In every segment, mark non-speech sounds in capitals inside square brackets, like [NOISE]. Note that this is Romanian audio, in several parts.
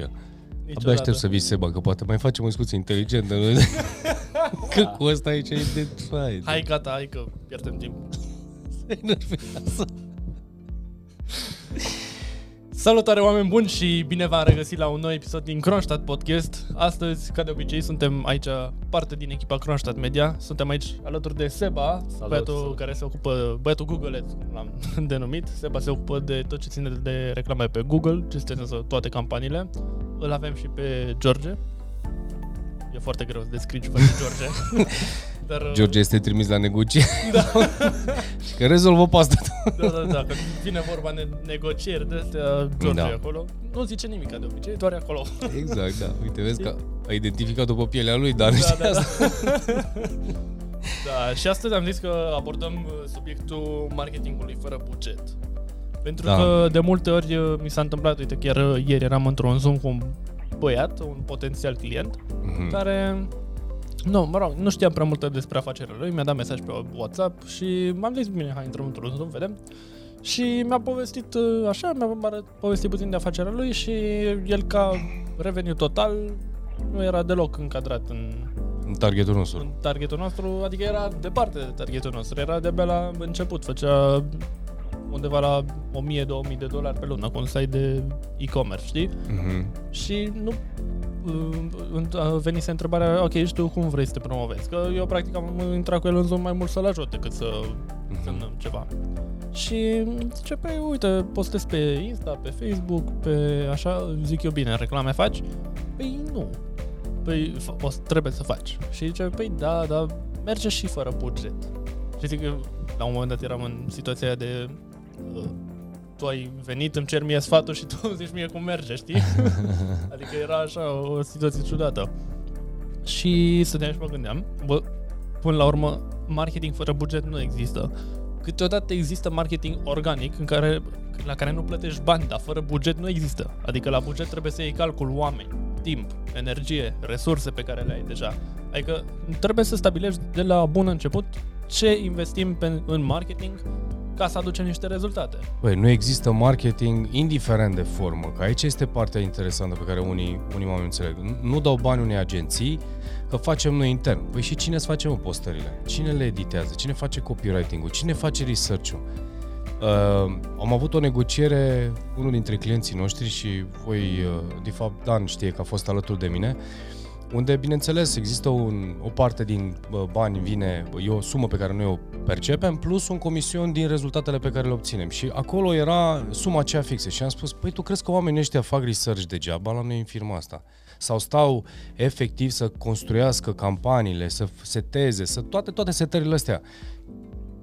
aici. Niciodată. Abia aștept să vii, Seba, că poate mai facem o discuție inteligentă. Nu? [LAUGHS] că cu ăsta aici e de trai. Hai, gata, hai că pierdem timp. [LAUGHS] Se enervează. Salutare oameni buni și bine v-am regăsit la un nou episod din Kronstadt Podcast. Astăzi, ca de obicei, suntem aici parte din echipa Kronstadt Media. Suntem aici alături de Seba, Salut, băiatul salut. care se ocupă, băiatul Google, l-am [LAUGHS] denumit. Seba se ocupă de tot ce ține de reclame pe Google, gestionează toate campaniile. Îl avem și pe George. E foarte greu să descrii ce face George. [LAUGHS] Dar, uh, George este trimis la negocieri. [LAUGHS] Da. și că rezolvă pe asta. Da, da, da, când vine vorba de negocieri de astea, George Da. e acolo. Nu zice nimic ca de obicei, doar e acolo. Exact, da. Uite, vezi că a identificat după pielea lui, dar nu Da, știa da, da. asta. [LAUGHS] da, și astăzi am zis că abordăm uh, subiectul marketingului fără buget. Pentru Da. că de multe ori uh, mi s-a întâmplat, uite, chiar uh, ieri eram într-un Zoom cu un băiat, un potențial client, Mhm. care nu, mă rog, nu știam prea multe despre afacerea lui, mi-a dat mesaj pe WhatsApp și m-am zis, bine, hai intrăm într-un Zoom, vedem. Și mi-a povestit uh, așa, mi-a arăt- povestit puțin de afacerea lui și el ca reveniu total nu era deloc încadrat în, În targetul nostru. în targetul nostru, adică era departe de targetul nostru, era de-abia la început, făcea undeva la 1000-2000 de dolari pe lună cu un site de e-commerce, știi? Mhm. Și nu uh, a venise întrebarea, ok, și tu cum vrei să te promovezi? Că eu practic am intrat cu el în Zoom mai mult să-l ajut decât să Mhm. semnăm ceva. Și zice, păi uite, postez pe Insta, pe Facebook, pe așa, zic eu bine, reclame faci? Păi nu. Păi f- o, să- trebuie să faci. Și zice, păi da, da, merge și fără buget. Și zic că la un moment dat eram în situația aia de uh, tu ai venit, îmi cer mie sfatul și tu îmi zici mie cum merge, știi? [LAUGHS] adică era așa o situație ciudată. Și stăteam și mă gândeam, bă, până la urmă, marketing fără buget nu există. Câteodată există marketing organic în care, la care nu plătești bani, dar fără buget nu există. Adică la buget trebuie să iei calcul oameni, timp, energie, resurse pe care le ai deja. Adică trebuie să stabilești de la bun început ce investim pe, în marketing ca să aducem niște rezultate. Băi, nu există marketing indiferent de formă, că aici este partea interesantă pe care unii, unii oameni înțeleg. Nu- Nu dau bani unei agenții, că facem noi intern. Păi și cine îți face mă, postările? Cine le editează? Cine face copywriting-ul? Cine face research-ul? Uh, am avut o negociere, unul dintre clienții noștri și voi, uh, de fapt, Dan știe că a fost alături de mine, unde, bineînțeles, există un, o parte din bă, bani vine, e o sumă pe care noi o percepem, plus un comision din rezultatele pe care le obținem. Și acolo era suma aceea fixă. Și am spus, păi tu crezi că oamenii ăștia fac research degeaba la noi în firma asta? Sau stau efectiv să construiască campaniile, să seteze, să toate, toate setările astea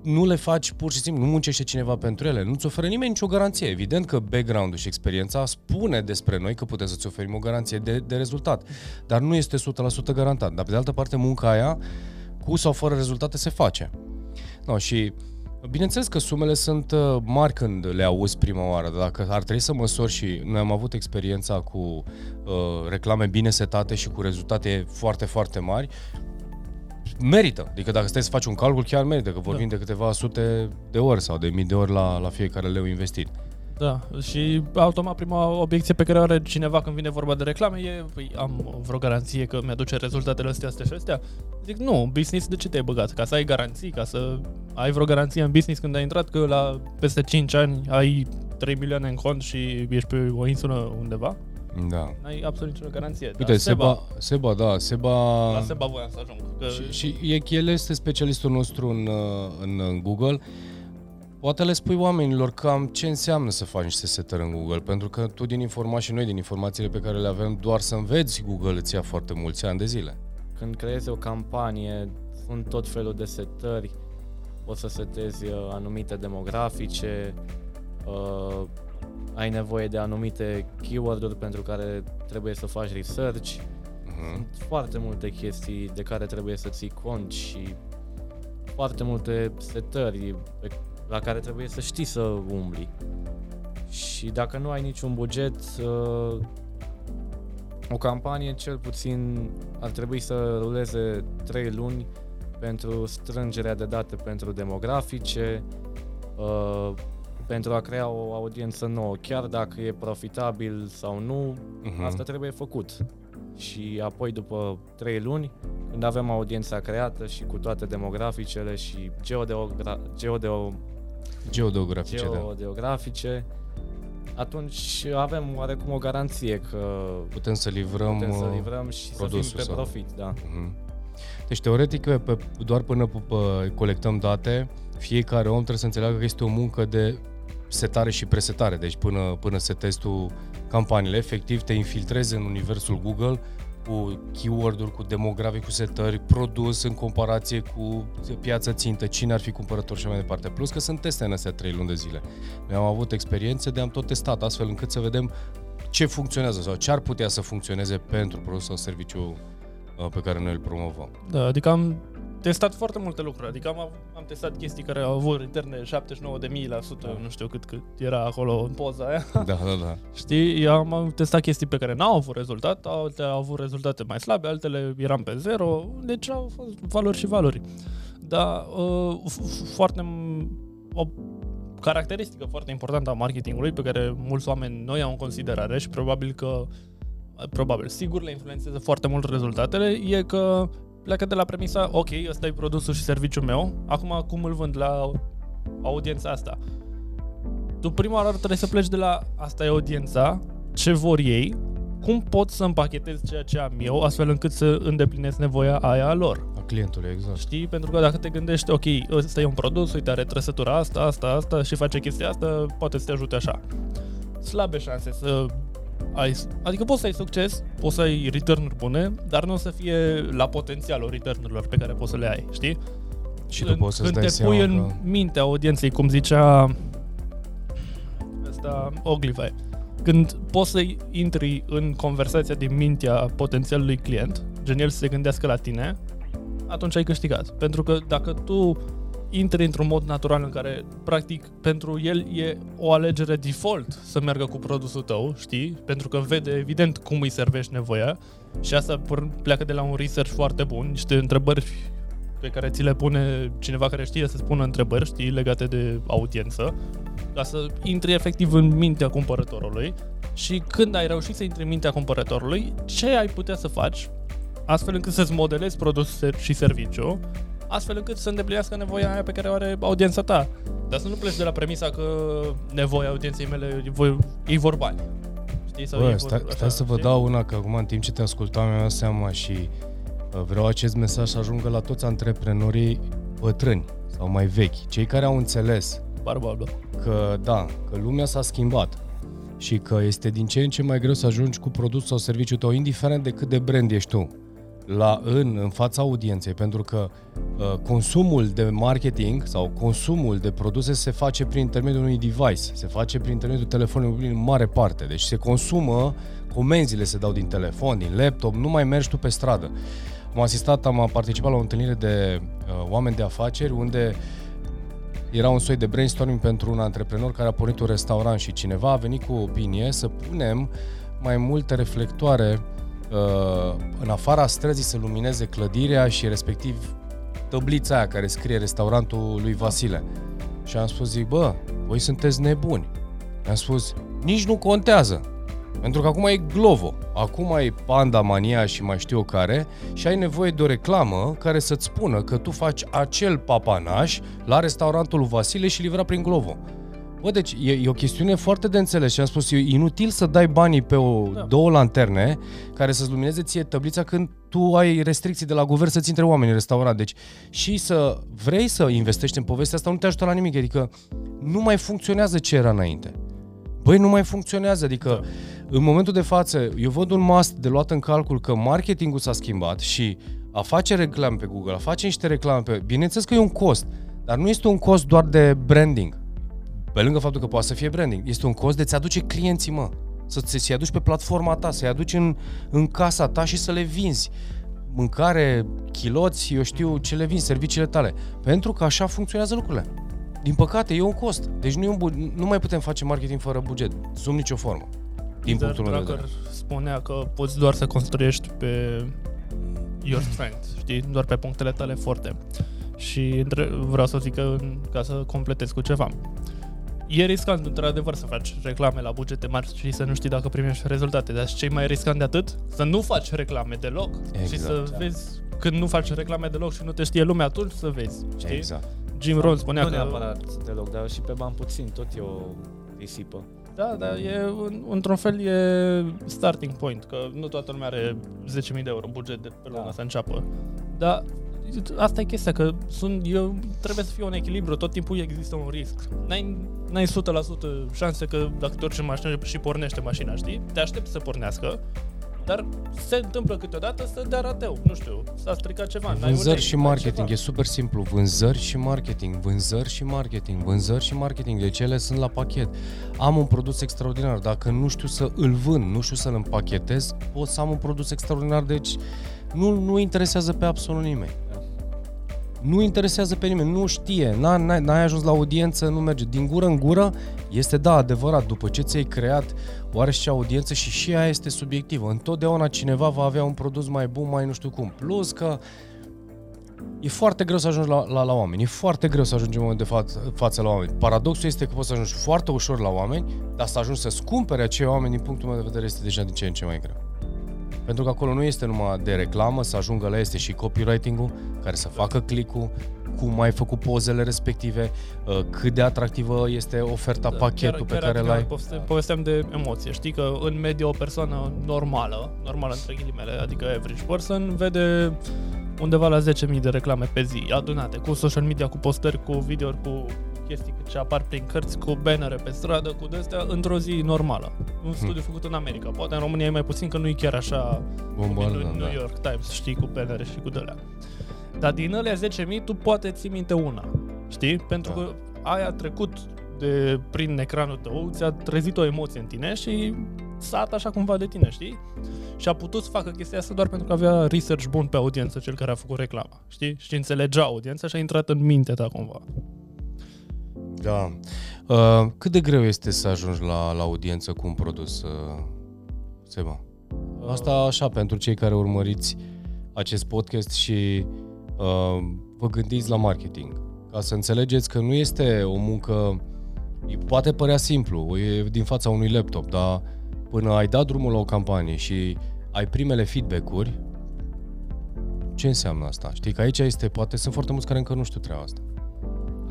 nu le faci pur și simplu, nu muncește cineva pentru ele, nu-ți oferă nimeni nicio garanție. Evident că background-ul și experiența spune despre noi că putem să-ți oferim o garanție de, de rezultat, dar nu este 100% garantat. Dar pe de altă parte, munca aia, cu sau fără rezultate, se face. No, și bineînțeles că sumele sunt uh, mari când le auzi prima oară, dar dacă ar trebui să măsori și noi am avut experiența cu uh, reclame bine setate și cu rezultate foarte, foarte mari, merită. Adică dacă stai să faci un calcul, chiar merită, că vorbim de câteva sute de ori sau de mii de ori la, la fiecare leu investit. Da, și automat prima obiecție pe care o are cineva când vine vorba de reclame e păi, am vreo garanție că mi-aduce rezultatele astea, astea și astea? Zic, nu, business de ce te-ai băgat? Ca să ai garanții, ca să ai vreo garanție în business când ai intrat că la peste 5 ani ai 3 milioane în cont și ești pe o insulă undeva? Da. N-ai absolut nicio garanție. Uite, Seba, Seba, da, Seba... La Seba voiam să ajung. Că Și, și e, el este specialistul nostru în, uh, în, în Google. Poate le spui oamenilor cam ce înseamnă să faci niște setări în Google, pentru că tu din informații și noi din informațiile pe care le avem, doar să înveți Google îți ia foarte mulți ani de zile. Când creezi o campanie, sunt tot felul de setări, poți să setezi uh, anumite demografice, uh, ai nevoie de anumite keyword-uri pentru care trebuie să faci research. Uh-huh. Sunt foarte multe chestii de care trebuie să ții cont și foarte multe setări pe, la care trebuie să știi să umbli. Și dacă nu ai niciun buget, uh, o campanie cel puțin ar trebui să ruleze 3 luni pentru strângerea de date pentru demografice, uh, pentru a crea o audiență nouă, chiar dacă e profitabil sau nu, Mhm. asta trebuie făcut. Și apoi după 3 luni, când avem audiența creată și cu toate demograficele și geodeogra- geodeo- Geodeografice, da. geodeografice, atunci avem oarecum o garanție că Putem să livrăm... putem să uh, livrăm și să fim produsul pe sau- profit, da. Mhm. Deci, teoretic, pe, pe, doar până pe, pe, colectăm date, fiecare om trebuie să înțeleagă că este o muncă de setare și presetare. Deci, până, până setezi tu campaniile, efectiv te infiltrezi în universul Google cu keyword-uri, cu demografic, cu setări, produs în comparație cu piața țintă, cine ar fi cumpărător și așa mai departe. Plus că sunt teste în astea trei luni de zile. Noi am avut experiențe de am tot testat, astfel încât să vedem ce funcționează sau ce ar putea să funcționeze pentru produs sau serviciu uh, pe care noi îl promovăm. Da, adică am testat foarte multe lucruri. Adică am, av- am testat chestii care au avut interne 79 de mii la sută, nu știu cât, cât era acolo în poza aia. [LAUGHS] Da, da, da. Știi, eu am am testat chestii pe care n-au avut rezultat, altele au avut rezultate mai slabe, altele eram pe zero, deci au fost valori și valori. Dar uh, f- f- foarte m- o caracteristică foarte importantă a marketingului pe care mulți oameni noi au în considerare și probabil că probabil, sigur le influențează foarte mult rezultatele, e că pleacă de la premisa, ok, ăsta e produsul și serviciul meu, acum cum îl vând la audiența asta? Tu prima oară trebuie să pleci de la asta e audiența, ce vor ei, cum pot să împachetez ceea ce am eu, astfel încât să îndeplinesc nevoia aia a lor. A clientului, exact. Știi? Pentru că dacă te gândești, ok, ăsta e un produs, uite, are trăsătura asta, asta, asta și face chestia asta, poate să te ajute așa. Slabe șanse să ai, adică poți să ai succes, poți să ai return-uri bune, dar nu o să fie la potențialul return-urilor pe care poți să le ai, știi? Și tu poți să-ți Când dai te pui seama în că... mintea audienței, cum zicea ăsta Oglivai, când poți să intri în conversația din mintea potențialului client, gen el să se gândească la tine, atunci ai câștigat. Pentru că dacă tu intri într-un mod natural în care, practic, pentru el e o alegere default să meargă cu produsul tău, știi? Pentru că vede, evident, cum îi servești nevoia și asta por- pleacă de la un research foarte bun, niște întrebări pe care ți le pune cineva care știe să spună întrebări, știi, legate de audiență, ca să intri efectiv în mintea cumpărătorului și când ai reușit să intri în mintea cumpărătorului, ce ai putea să faci astfel încât să-ți modelezi produs și serviciu, astfel încât să îndeplinească nevoia aia pe care o are audiența ta. Dar să nu pleci de la premisa că nevoia audienței mele voi, ei vor bani. Știi? Sau ei Bă, vor, stai, așa, stai să vă știi? dau una, că acum în timp ce te ascultam mi-am dat seama și uh, vreau acest mesaj să ajungă la toți antreprenorii bătrâni sau mai vechi, cei care au înțeles Barba albă. că da, că lumea s-a schimbat și că este din ce în ce mai greu să ajungi cu produs sau serviciul tău, indiferent de cât de brand ești tu, la, în, în fața audienței, pentru că uh, consumul de marketing sau consumul de produse se face prin intermediul unui device, se face prin intermediul telefonului mobil în mare parte, deci se consumă, comenzile se dau din telefon, din laptop, nu mai mergi tu pe stradă. Am asistat, am participat la o întâlnire de uh, oameni de afaceri unde era un soi de brainstorming pentru un antreprenor care a pornit un restaurant și cineva a venit cu o opinie să punem mai multe reflectoare uh, în afara străzii să lumineze clădirea și respectiv tăblița aia care scrie restaurantul lui Vasile. Și am spus, zic, bă, voi sunteți nebuni. Mi-am spus, nici nu contează. Pentru că acum e Glovo, acum e Panda Mania și mai știu eu care și ai nevoie de o reclamă care să-ți spună că tu faci acel papanaș la restaurantul lui Vasile și livra prin Glovo. Bă, deci e, e o chestiune foarte de înțeles și am spus, e inutil să dai banii pe o, Da. da. două lanterne care să-ți lumineze ție tăblița când tu ai restricții de la guvern să-ți intre oameni în restaurant. Deci și să vrei să investești în povestea asta nu te ajută la nimic, adică nu mai funcționează ce era înainte. Băi, nu mai funcționează, adică Da. în momentul de față, eu văd un must de luat în calcul că marketingul s-a schimbat și a face reclame pe Google, a face niște reclame pe... Bineînțeles că e un cost, dar nu este un cost doar de branding. Pe lângă faptul că poate să fie branding, este un cost de ți aduce clienții, mă. Să ți aduci pe platforma ta, să-i aduci în, în casa ta și să le vinzi. Mâncare, chiloți, eu știu ce le vinzi, serviciile tale. Pentru că așa funcționează lucrurile. Din păcate, e un cost. Deci nu, e un bu- nu mai putem face marketing fără buget, sub nicio formă. Din Peter punctul meu de Drucker vedere. spunea că poți doar să construiești pe your strength, știi? Doar pe punctele tale forte. Și între- vreau să zic că, ca să completez cu ceva. E riscant într-adevăr să faci reclame la bugete mari și să nu știi dacă primești rezultate, dar ce mai riscant de atât? Să nu faci reclame deloc și să Exact. vezi când nu faci reclame deloc și nu te știe lumea atunci să vezi, știi? Exact. Jim Rohn spunea nu că neapărat deloc, dar și pe bani puțin, tot e o risipă. Da, da, e, în- într-un fel e starting point, că nu toată lumea are 10.000 de euro buget de pe luna Da. să înceapă. Dar asta e chestia, că sunt, eu, trebuie să fie un echilibru, tot timpul există un risc. N-ai, n-ai 100% șanse că dacă te urci în mașină și pornește mașina, știi? Te aștepți să pornească, dar se întâmplă câteodată să dea rateu, nu știu, s-a stricat ceva. n-ai Vânzări ulei, și n-ai marketing, ceva. e super simplu. Vânzări și marketing, vânzări și marketing, vânzări și marketing. Deci ele sunt la pachet. Am un produs extraordinar. Dacă nu știu să îl vând, nu știu să-l împachetez, pot să am un produs extraordinar. Deci nu, nu interesează pe absolut nimeni. Nu interesează pe nimeni, nu știe, n-a- n-ai, n-ai ajuns la audiență, nu merge. Din gură în gură este, da, adevărat, după ce ți-ai creat oarește audiență și și ea este subiectivă. Întotdeauna cineva va avea un produs mai bun, mai nu știu cum. Plus că e foarte greu să ajungi la, la, la oameni, e foarte greu să ajungi în moment de fa- față la oameni. Paradoxul este că poți să ajungi foarte ușor la oameni, dar să ajungi să-ți cumpere acei oameni, din punctul meu de vedere, este deja din ce în ce mai greu. Pentru că acolo nu este numai de reclamă, să ajungă la este și copywriting-ul, care să facă click-ul, cum ai făcut pozele respective, uh, cât de atractivă este oferta, Da, pachetul pe care adică l-ai. poveste- Povesteam de emoție. Știi că în medie o persoană normală, normală între ghilimele, adică average person, vede undeva la 10.000 de reclame pe zi, adunate, cu social media, cu postări, cu videouri, cu chestii ce apar prin cărți, cu bannere pe stradă, cu de-astea, într-o zi normală. Un studiu făcut în America. Poate în România e mai puțin, că nu e chiar așa cum e Bombardă, în New da. York Times, știi, cu bannere și cu de Dar din alea 10.000, tu poate ții minte una, știi? Pentru Da. că ai a trecut de prin ecranul tău, ți-a trezit o emoție în tine și s-a așa cumva de tine, știi? Și a putut să facă chestia asta doar pentru că avea research bun pe audiență, cel care a făcut reclama, știi? Și înțelegea audiența și a intrat în mintea ta cumva. Da. Uh, cât de greu este să ajungi la, la audiență cu un produs, uh, Seba? Asta așa, pentru cei care urmăriți acest podcast și uh, vă gândiți la marketing. Ca să înțelegeți că nu este o muncă, poate părea simplu, e din fața unui laptop, dar până ai dat drumul la o campanie și ai primele feedback-uri, ce înseamnă asta? Știi că aici este, poate sunt foarte mulți care încă nu știu treaba asta.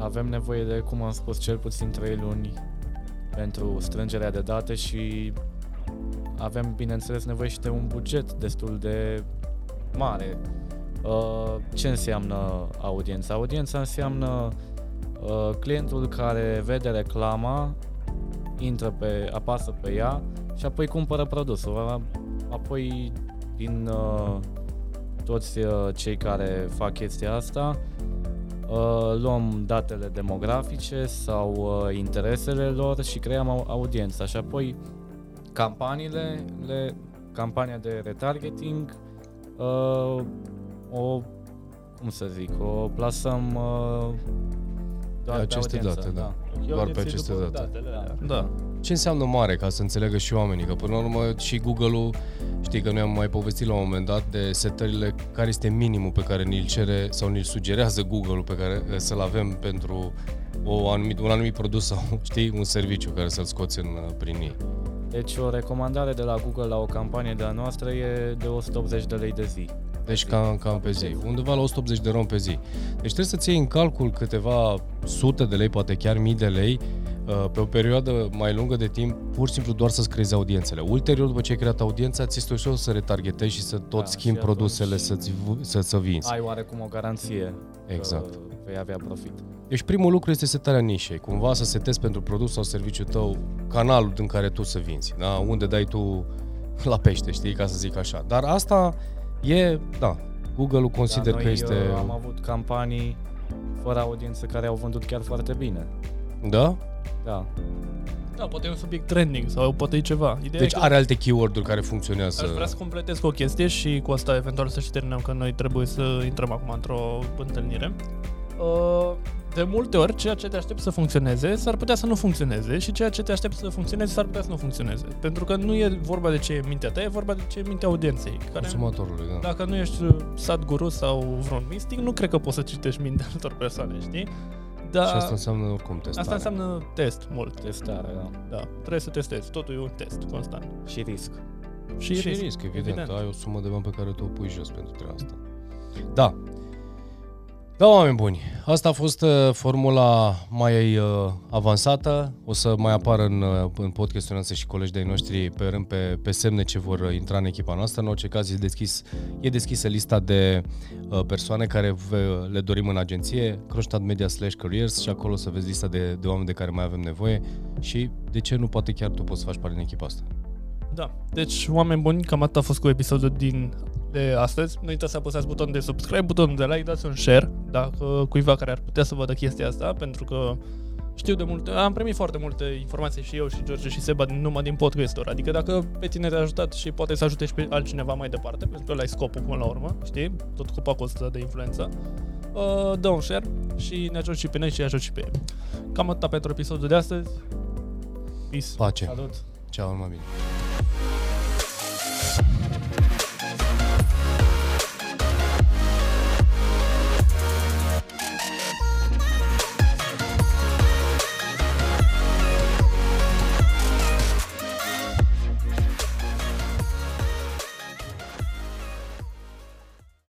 Avem nevoie de, cum am spus, cel puțin 3 luni pentru strângerea de date și avem, bineînțeles, nevoie și de un buget destul de mare. Uh, Ce înseamnă audiența? Audiența înseamnă uh, clientul care vede reclama, intră pe, apasă pe ea și apoi cumpără produsul. A- Apoi din uh, toți uh, cei care fac chestia asta, uh, luăm datele demografice sau uh, interesele lor și creăm au- audiența și apoi campaniile, le, campania de retargeting, uh, o, cum să zic, o plasăm uh, doar pe Aceste audiență, date, da. Doar pe Audienței aceste după date. datele alea. Da. Ce înseamnă mare, ca să înțeleagă și oamenii? Că până la urmă și Google-ul, știi că noi am mai povestit la un moment dat de setările care este minimul pe care ni-l cere sau ni-l sugerează Google-ul pe care eh, să-l avem pentru o anumit, un anumit produs sau, [LAUGHS] știi, un serviciu care să-l scoți în, eh, prin ei. Deci o recomandare de la Google la o campanie de a noastră e de 180 de lei de zi. Deci cam, cam pe zi. Undeva la 180 de ron pe zi. Deci trebuie să-ți iei în calcul câteva sute de lei, poate chiar mii de lei, uh, pe o perioadă mai lungă de timp, pur și simplu doar să-ți creezi audiențele. Ulterior, după ce ai creat audiența, ți este ușor să retargetezi și să tot Da, schimbi și atunci- produsele, să-ți, v- să, să vinzi. Ai oarecum o garanție Exact. că vei avea profit. Deci primul lucru este setarea nișei, cumva să setezi pentru produs sau serviciul tău canalul din care tu să vinzi, da? unde dai tu la pește, știi, ca să zic așa. Dar asta e, da, Google-ul consider Dar că noi, este... uh, am avut campanii fără audiență care au vândut chiar foarte bine. Da? Da. Da, poate e un subiect trending sau poate e ceva. Ideea Deci e că are alte keyword-uri care funcționează. Aș vrea să completez cu o chestie și cu asta eventual să și terminăm, că noi trebuie să intrăm acum într-o întâlnire. Uh, De multe ori, ceea ce te aștepți să funcționeze, s-ar putea să nu funcționeze și ceea ce te aștepți să funcționeze, s-ar putea să nu funcționeze. Pentru că nu e vorba de ce e în mintea ta, e vorba de ce e în mintea audienței. Care, Consumatorului, da. dacă nu ești sad guru sau vreun mistic, nu cred că poți să citești mintea altor persoane, știi? Da, Și asta înseamnă oricum testare. asta înseamnă test mult. Testare, da. Da, trebuie să testezi. Totul e un test constant. Și risc. Și, și risc, risc evident. evident. Ai o sumă de bani pe care tu o pui jos pentru treaba asta. Da. Da, oameni buni, asta a fost uh, formula mai uh, avansată. O să mai apară în, uh, în podcastul noastre și colegi de-ai noștri pe rând pe, pe semne ce vor uh, intra în echipa noastră. În orice caz, e, deschis, e deschisă lista de uh, persoane care v- le dorim în agenție, Kronstadt Media slash Careers și acolo să vezi lista de, de oameni de care mai avem nevoie și de ce nu poate chiar tu poți să faci parte din echipa asta. Da, deci oameni buni, cam atât a fost cu episodul din de astăzi. Nu uitați să apăsați butonul de subscribe, butonul de like, dați un share dacă cuiva care ar putea să vadă chestia asta, pentru că știu de multe, am primit foarte multe informații și eu și George și Seba numai din podcastul Adică dacă pe tine te-a ajutat și poate să ajute și pe altcineva mai departe, pentru că ăla ai scopul până la urmă, știi? Tot copacul ăsta de influență. Uh, dă un share și ne ajut și pe noi și ajut și pe ei. Cam atât pentru episodul de astăzi. Peace. Pace. Salut! Ceau, numai bine.